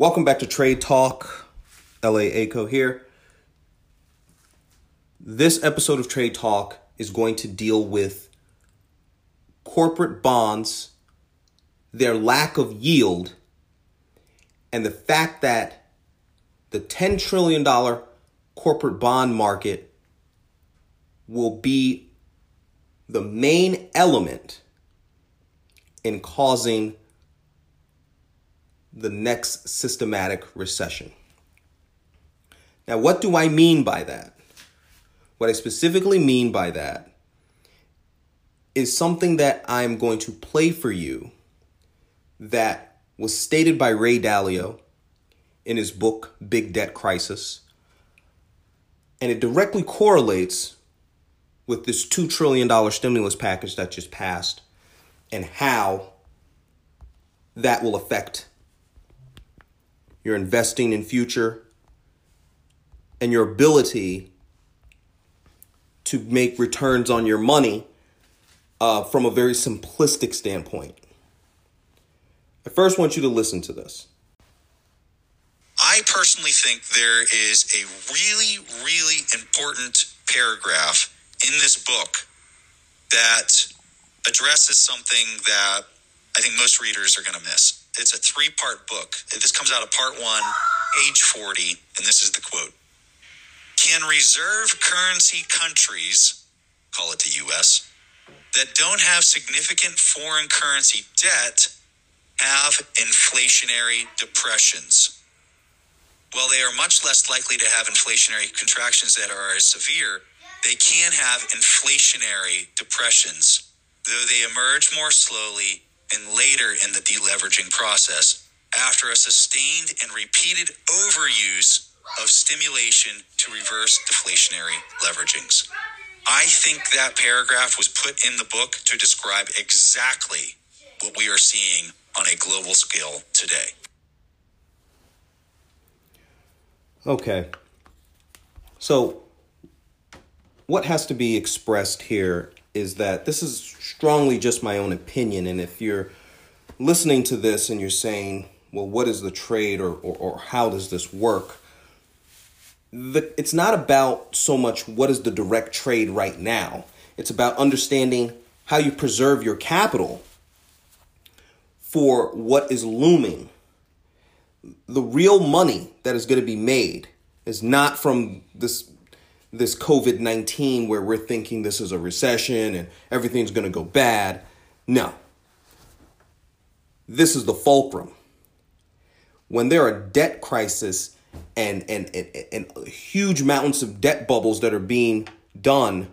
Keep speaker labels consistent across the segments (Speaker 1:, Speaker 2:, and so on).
Speaker 1: Welcome back to Trade Talk. LA Aco here. This episode of Trade Talk is going to deal with corporate bonds, their lack of yield, and the fact that the $10 trillion corporate bond market will be the main element in causing the next systematic recession. Now, what do I mean by that? What I specifically mean by that is something that I'm going to play for you that was stated by Ray Dalio in his book Big Debt Crisis. And it directly correlates with this $2 trillion stimulus package that just passed and how that will affect your investing in future, and your ability to make returns on your money uh, from a very simplistic standpoint. I first want you to listen to this.
Speaker 2: I personally think there is a really, really important paragraph in this book that addresses something that I think most readers are going to miss. It's a three part book. This comes out of part one, age 40, and this is the quote Can reserve currency countries, call it the US, that don't have significant foreign currency debt have inflationary depressions? While they are much less likely to have inflationary contractions that are as severe, they can have inflationary depressions, though they emerge more slowly and later in the deleveraging process after a sustained and repeated overuse of stimulation to reverse deflationary leveragings. I think that paragraph was put in the book to describe exactly what we are seeing on a global scale today.
Speaker 1: Okay. So, what has to be expressed here is that this is strongly just my own opinion. And if you're listening to this and you're saying, well, what is the trade or, or, or how does this work? The, it's not about so much what is the direct trade right now. It's about understanding how you preserve your capital for what is looming. The real money that is going to be made is not from this this COVID 19 where we're thinking this is a recession and everything's going to go bad. No. This is the fulcrum. When there are debt crisis and, and, and, and huge mountains of debt bubbles that are being done,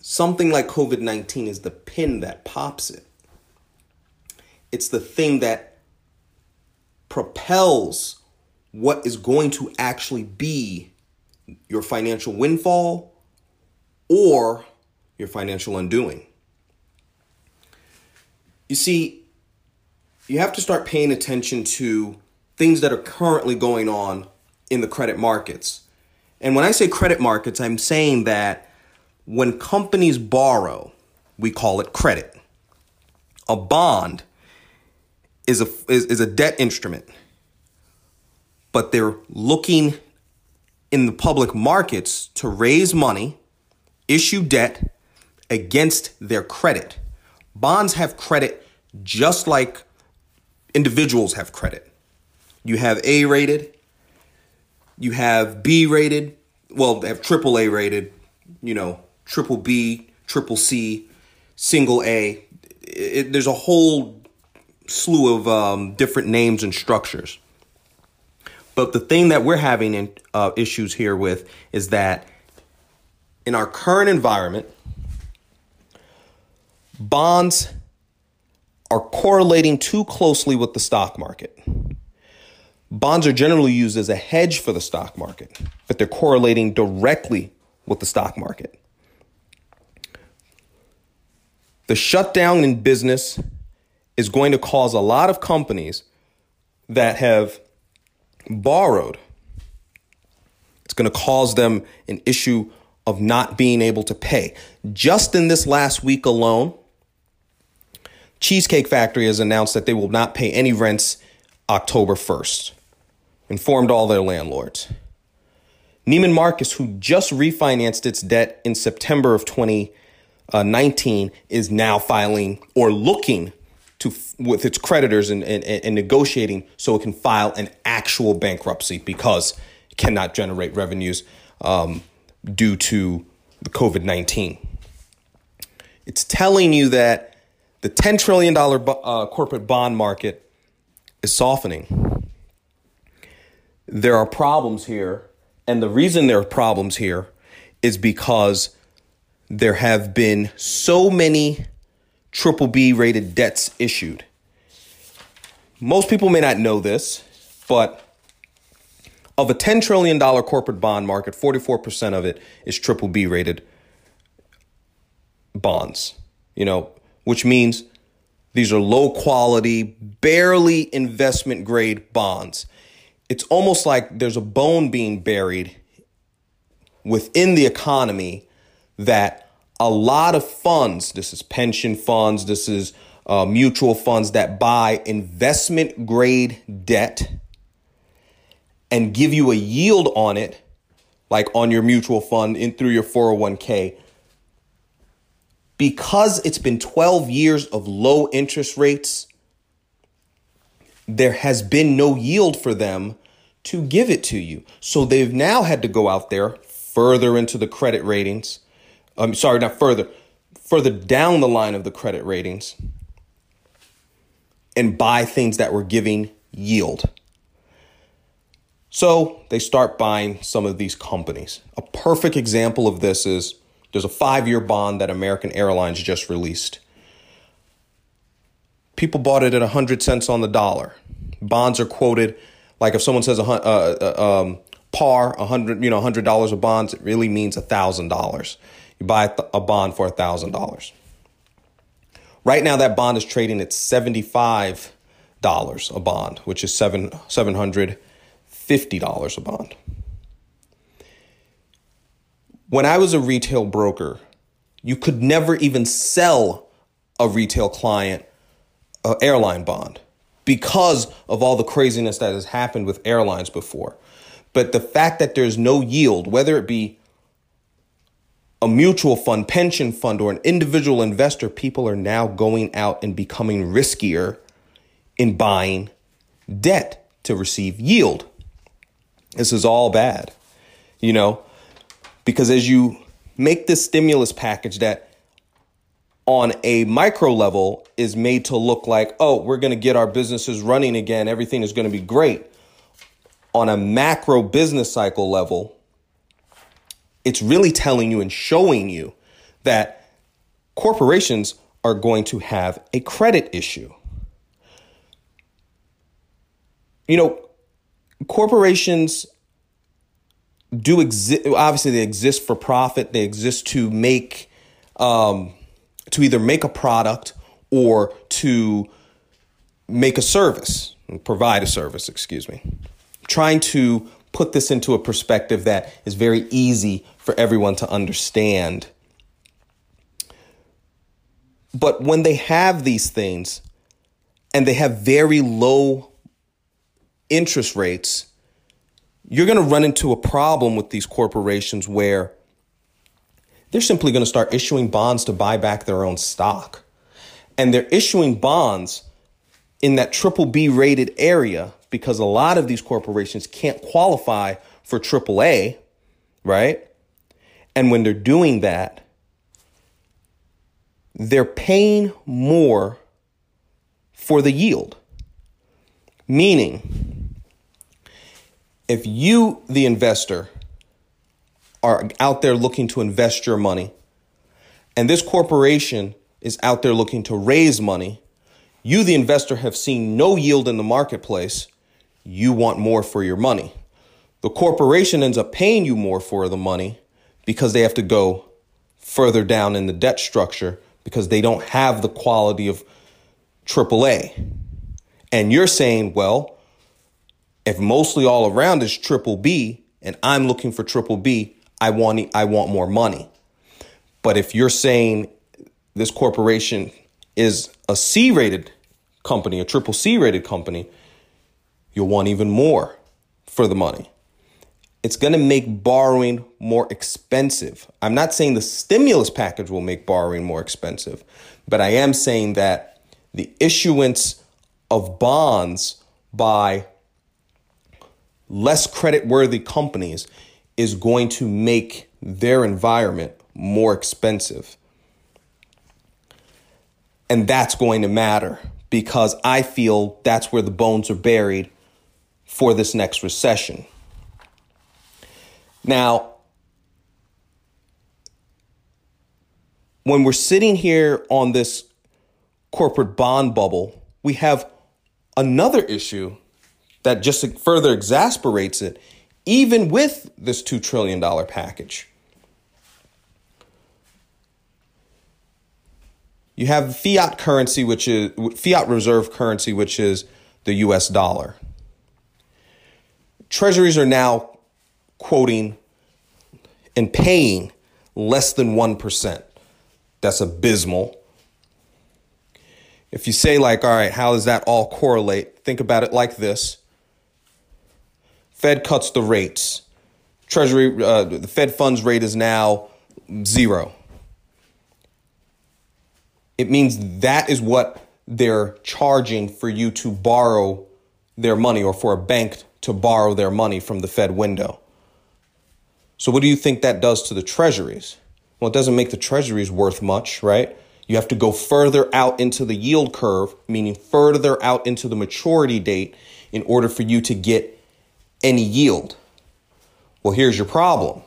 Speaker 1: something like COVID 19 is the pin that pops it. It's the thing that propels what is going to actually be your financial windfall or your financial undoing. You see, you have to start paying attention to things that are currently going on in the credit markets. And when I say credit markets, I'm saying that when companies borrow, we call it credit. A bond is a is, is a debt instrument. But they're looking in the public markets to raise money, issue debt against their credit. Bonds have credit just like individuals have credit. You have A rated, you have B rated, well, they have triple A rated, you know, triple B, triple C, single A. It, there's a whole slew of um, different names and structures. But the thing that we're having in, uh, issues here with is that in our current environment, bonds are correlating too closely with the stock market. Bonds are generally used as a hedge for the stock market, but they're correlating directly with the stock market. The shutdown in business is going to cause a lot of companies that have borrowed, it's going to cause them an issue of not being able to pay. Just in this last week alone, Cheesecake Factory has announced that they will not pay any rents October 1st. Informed all their landlords. Neiman Marcus, who just refinanced its debt in September of 2019, uh, is now filing or looking to with its creditors and, and, and negotiating so it can file an actual bankruptcy because it cannot generate revenues um, due to the COVID 19. It's telling you that the $10 trillion uh, corporate bond market is softening. There are problems here. And the reason there are problems here is because there have been so many triple B rated debts issued. Most people may not know this, but of a $10 trillion corporate bond market, 44% of it is triple B rated bonds. You know, which means these are low quality, barely investment grade bonds. It's almost like there's a bone being buried within the economy that a lot of funds, this is pension funds, this is uh, mutual funds that buy investment grade debt and give you a yield on it, like on your mutual fund in through your 401k. Because it's been 12 years of low interest rates, there has been no yield for them to give it to you. So they've now had to go out there further into the credit ratings I'm sorry, not further, further down the line of the credit ratings and buy things that were giving yield. So they start buying some of these companies. A perfect example of this is there's a five year bond that American Airlines just released. People bought it at 100 cents on the dollar. Bonds are quoted like if someone says a, uh, uh, um, par 100 you know $100 of bonds it really means $1000 you buy a bond for $1,000. Right now, that bond is trading at $75 a bond, which is seven, $750 a bond. When I was a retail broker, you could never even sell a retail client an airline bond because of all the craziness that has happened with airlines before. But the fact that there's no yield, whether it be a mutual fund, pension fund, or an individual investor, people are now going out and becoming riskier in buying debt to receive yield. This is all bad, you know, because as you make this stimulus package that on a micro level is made to look like, oh, we're going to get our businesses running again, everything is going to be great. On a macro business cycle level, it's really telling you and showing you that corporations are going to have a credit issue. You know, corporations do exist. Obviously, they exist for profit. They exist to make, um, to either make a product or to make a service, provide a service. Excuse me. Trying to put this into a perspective that is very easy for everyone to understand. But when they have these things and they have very low interest rates, you're going to run into a problem with these corporations where they're simply going to start issuing bonds to buy back their own stock. And they're issuing bonds in that triple B rated area because a lot of these corporations can't qualify for AAA, right? And when they're doing that, they're paying more for the yield. Meaning, if you, the investor, are out there looking to invest your money, and this corporation is out there looking to raise money, you, the investor, have seen no yield in the marketplace you want more for your money. The corporation ends up paying you more for the money because they have to go further down in the debt structure because they don't have the quality of AAA. And you're saying, well, if mostly all around is triple B and I'm looking for triple B, I want I want more money. But if you're saying this corporation is a C rated company, a triple C rated company, you'll want even more for the money. It's going to make borrowing more expensive. I'm not saying the stimulus package will make borrowing more expensive, but I am saying that the issuance of bonds by less credit worthy companies is going to make their environment more expensive. And that's going to matter because I feel that's where the bones are buried for this next recession. Now, when we're sitting here on this corporate bond bubble, we have another issue that just further exasperates it, even with this $2 trillion package. You have fiat currency, which is fiat reserve currency, which is the US dollar. Treasuries are now quoting and paying less than 1%. That's abysmal. If you say, like, all right, how does that all correlate? Think about it like this Fed cuts the rates. Treasury, uh, the Fed funds rate is now zero. It means that is what they're charging for you to borrow their money or for a bank to borrow their money from the Fed window. So, what do you think that does to the treasuries? Well, it doesn't make the treasuries worth much, right? You have to go further out into the yield curve, meaning further out into the maturity date, in order for you to get any yield. Well, here's your problem.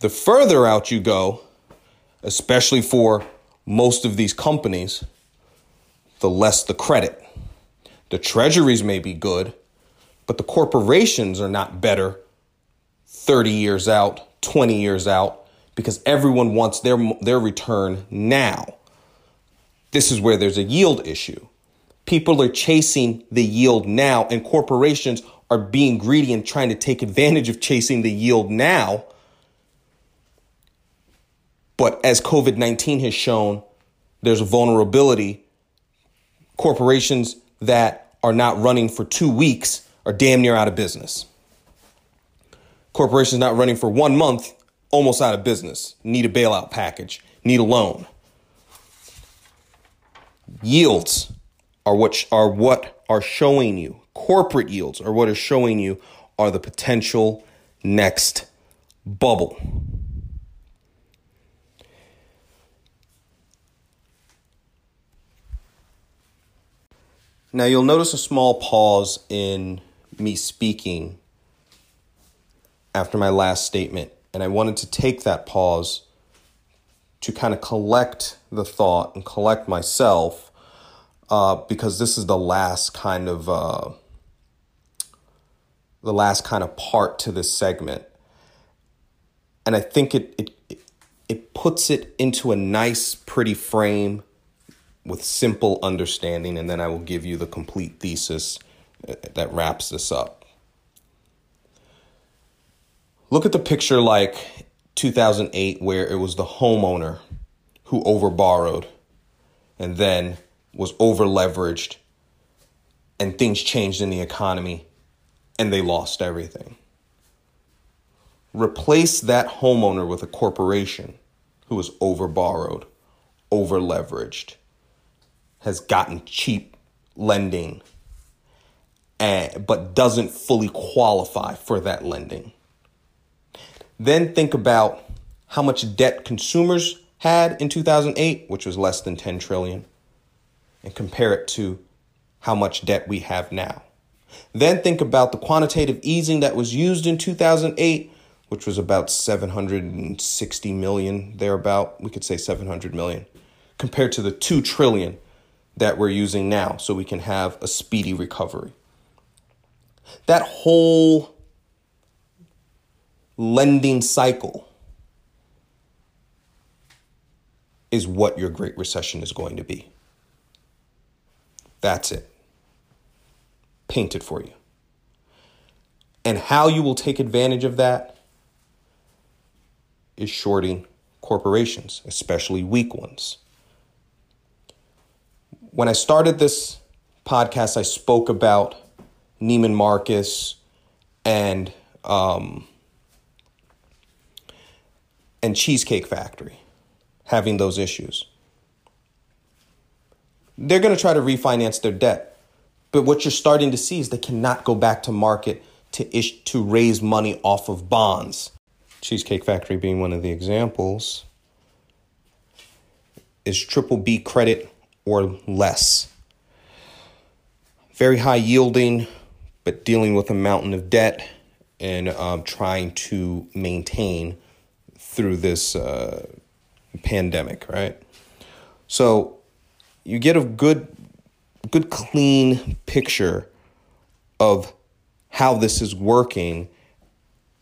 Speaker 1: The further out you go, especially for most of these companies, the less the credit. The treasuries may be good, but the corporations are not better 30 years out, 20 years out, because everyone wants their, their return now. This is where there's a yield issue. People are chasing the yield now, and corporations are being greedy and trying to take advantage of chasing the yield now but as COVID 19 has shown, there's a vulnerability. Corporations that are not running for two weeks are damn near out of business. Corporations not running for one month, almost out of business, need a bailout package, need a loan. Yields are what are what are showing you. Corporate yields are what are showing you are the potential next bubble. Now you'll notice a small pause in me speaking after my last statement, and I wanted to take that pause to kind of collect the thought and collect myself uh, because this is the last kind of uh, the last kind of part to this segment, and I think it it it puts it into a nice, pretty frame with simple understanding, and then I will give you the complete thesis that wraps this up. Look at the picture like 2008, where it was the homeowner who overborrowed and then was over leveraged, and things changed in the economy and they lost everything. Replace that homeowner with a corporation who was overborrowed, over leveraged, has gotten cheap lending and, but doesn't fully qualify for that lending. Then think about how much debt consumers had in 2008, which was less than 10 trillion, and compare it to how much debt we have now. Then think about the quantitative easing that was used in 2008, which was about 760 million, thereabout. We could say 700 million, compared to the 2 trillion that we're using now so we can have a speedy recovery. That whole lending cycle is what your Great Recession is going to be. That's it. Painted for you. And how you will take advantage of that is shorting corporations, especially weak ones when I started this podcast, I spoke about Neiman Marcus, and um, and Cheesecake Factory having those issues. They're going to try to refinance their debt. But what you're starting to see is they cannot go back to market to ish, to raise money off of bonds. Cheesecake Factory being one of the examples is triple B credit or less. Very high yielding, but dealing with a mountain of debt and um, trying to maintain through this uh, pandemic, right? So you get a good, good, clean picture of how this is working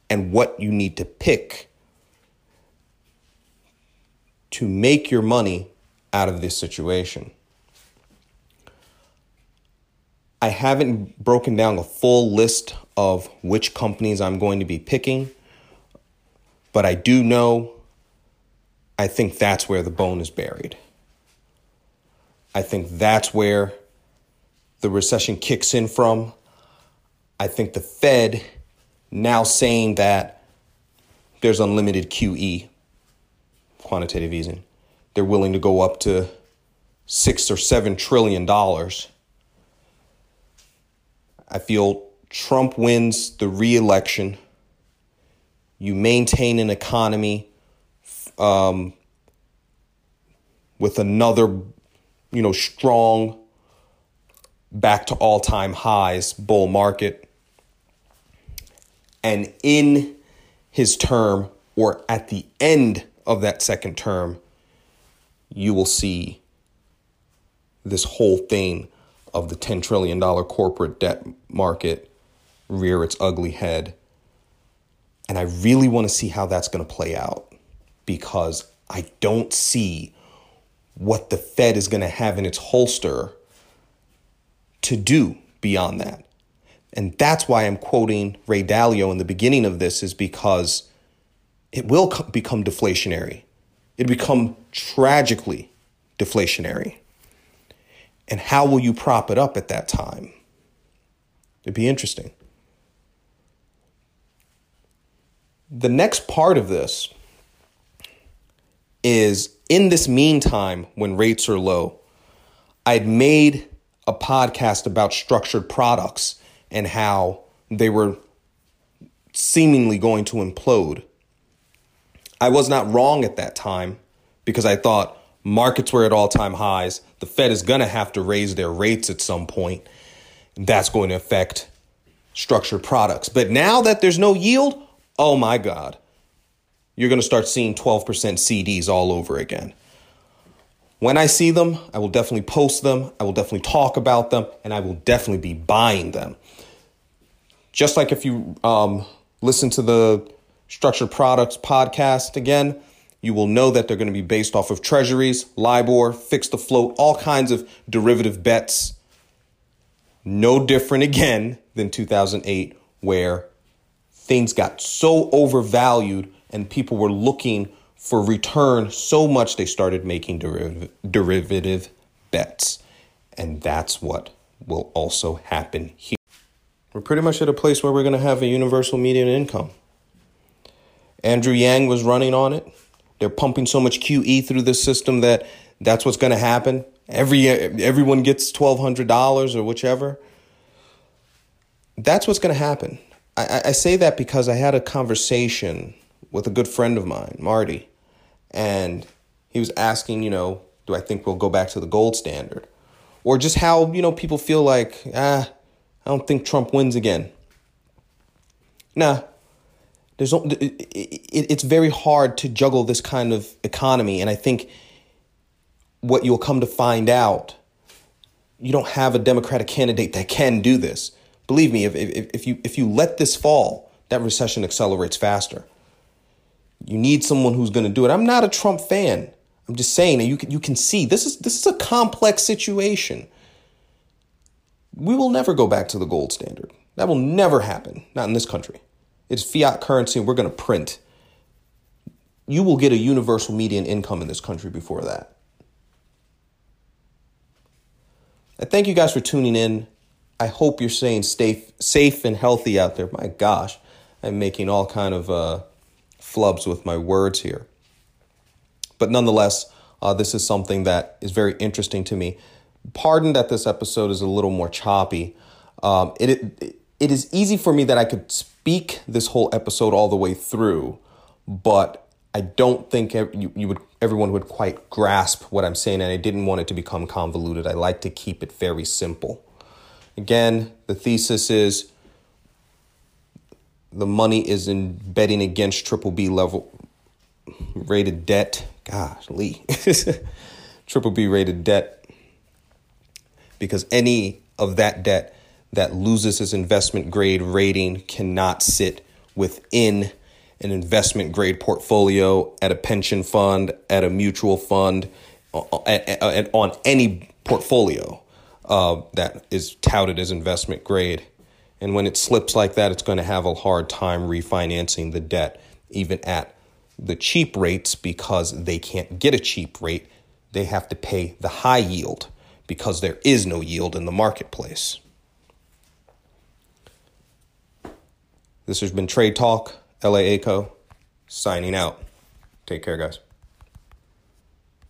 Speaker 1: and what you need to pick to make your money out of this situation. I haven't broken down a full list of which companies I'm going to be picking, but I do know I think that's where the bone is buried. I think that's where the recession kicks in from. I think the Fed now saying that there's unlimited QE, quantitative easing, they're willing to go up to six or seven trillion dollars. I feel Trump wins the reelection. You maintain an economy um, with another, you know, strong back to all time highs bull market. And in his term, or at the end of that second term, you will see this whole thing of the $10 trillion corporate debt market rear its ugly head. And I really want to see how that's going to play out because I don't see what the Fed is going to have in its holster to do beyond that. And that's why I'm quoting Ray Dalio in the beginning of this, is because it will become deflationary. It'll become tragically deflationary. And how will you prop it up at that time? It'd be interesting. The next part of this is in this meantime, when rates are low, I'd made a podcast about structured products and how they were seemingly going to implode. I was not wrong at that time because I thought markets were at all time highs. The Fed is going to have to raise their rates at some point. That's going to affect structured products. But now that there's no yield, oh my God, you're going to start seeing 12% CDs all over again. When I see them, I will definitely post them, I will definitely talk about them, and I will definitely be buying them. Just like if you um, listen to the Structured Products podcast again, you will know that they're going to be based off of treasuries, LIBOR, fixed to float, all kinds of derivative bets. No different again than 2008, where things got so overvalued and people were looking for return so much they started making deriv- derivative bets. And that's what will also happen here. We're pretty much at a place where we're going to have a universal median income. Andrew Yang was running on it. They're pumping so much QE through the system that that's what's going to happen. Every everyone gets twelve hundred dollars or whichever. That's what's going to happen. I, I say that because I had a conversation with a good friend of mine, Marty, and he was asking, you know, do I think we'll go back to the gold standard? Or just how, you know, people feel like, ah, I don't think Trump wins again. Nah, there's it's very hard to juggle this kind of economy, and I think what you'll come to find out, you don't have a Democratic candidate that can do this. Believe me, if if, if you if you let this fall, that recession accelerates faster. You need someone who's going to do it. I'm not a Trump fan. I'm just saying that you can, you can see this is this is a complex situation. We will never go back to the gold standard. That will never happen. Not in this country. It's fiat currency and we're going to print. You will get a universal median income in this country before that. I thank you guys for tuning in. I hope you're staying safe, safe and healthy out there. My gosh, I'm making all kind of uh, flubs with my words here. But nonetheless, uh, this is something that is very interesting to me. Pardon that this episode is a little more choppy. Um, it, it it is easy for me that I could speak this whole episode all the way through, but I don't think you, you would everyone would quite grasp what I'm saying, and I didn't want it to become convoluted. I like to keep it very simple. Again, the thesis is the money is in betting against triple B level rated debt. Gosh, Lee. triple B rated debt. Because any of that debt that loses its investment grade rating cannot sit within an investment grade portfolio at a pension fund, at a mutual fund, at, at, on any portfolio uh, that is touted as investment grade. And when it slips like that, it's going to have a hard time refinancing the debt, even at the cheap rates, because they can't get a cheap rate. They have to pay the high yield because there is no yield in the marketplace. This has been Trade Talk, L.A. LAACO, signing out. Take care, guys.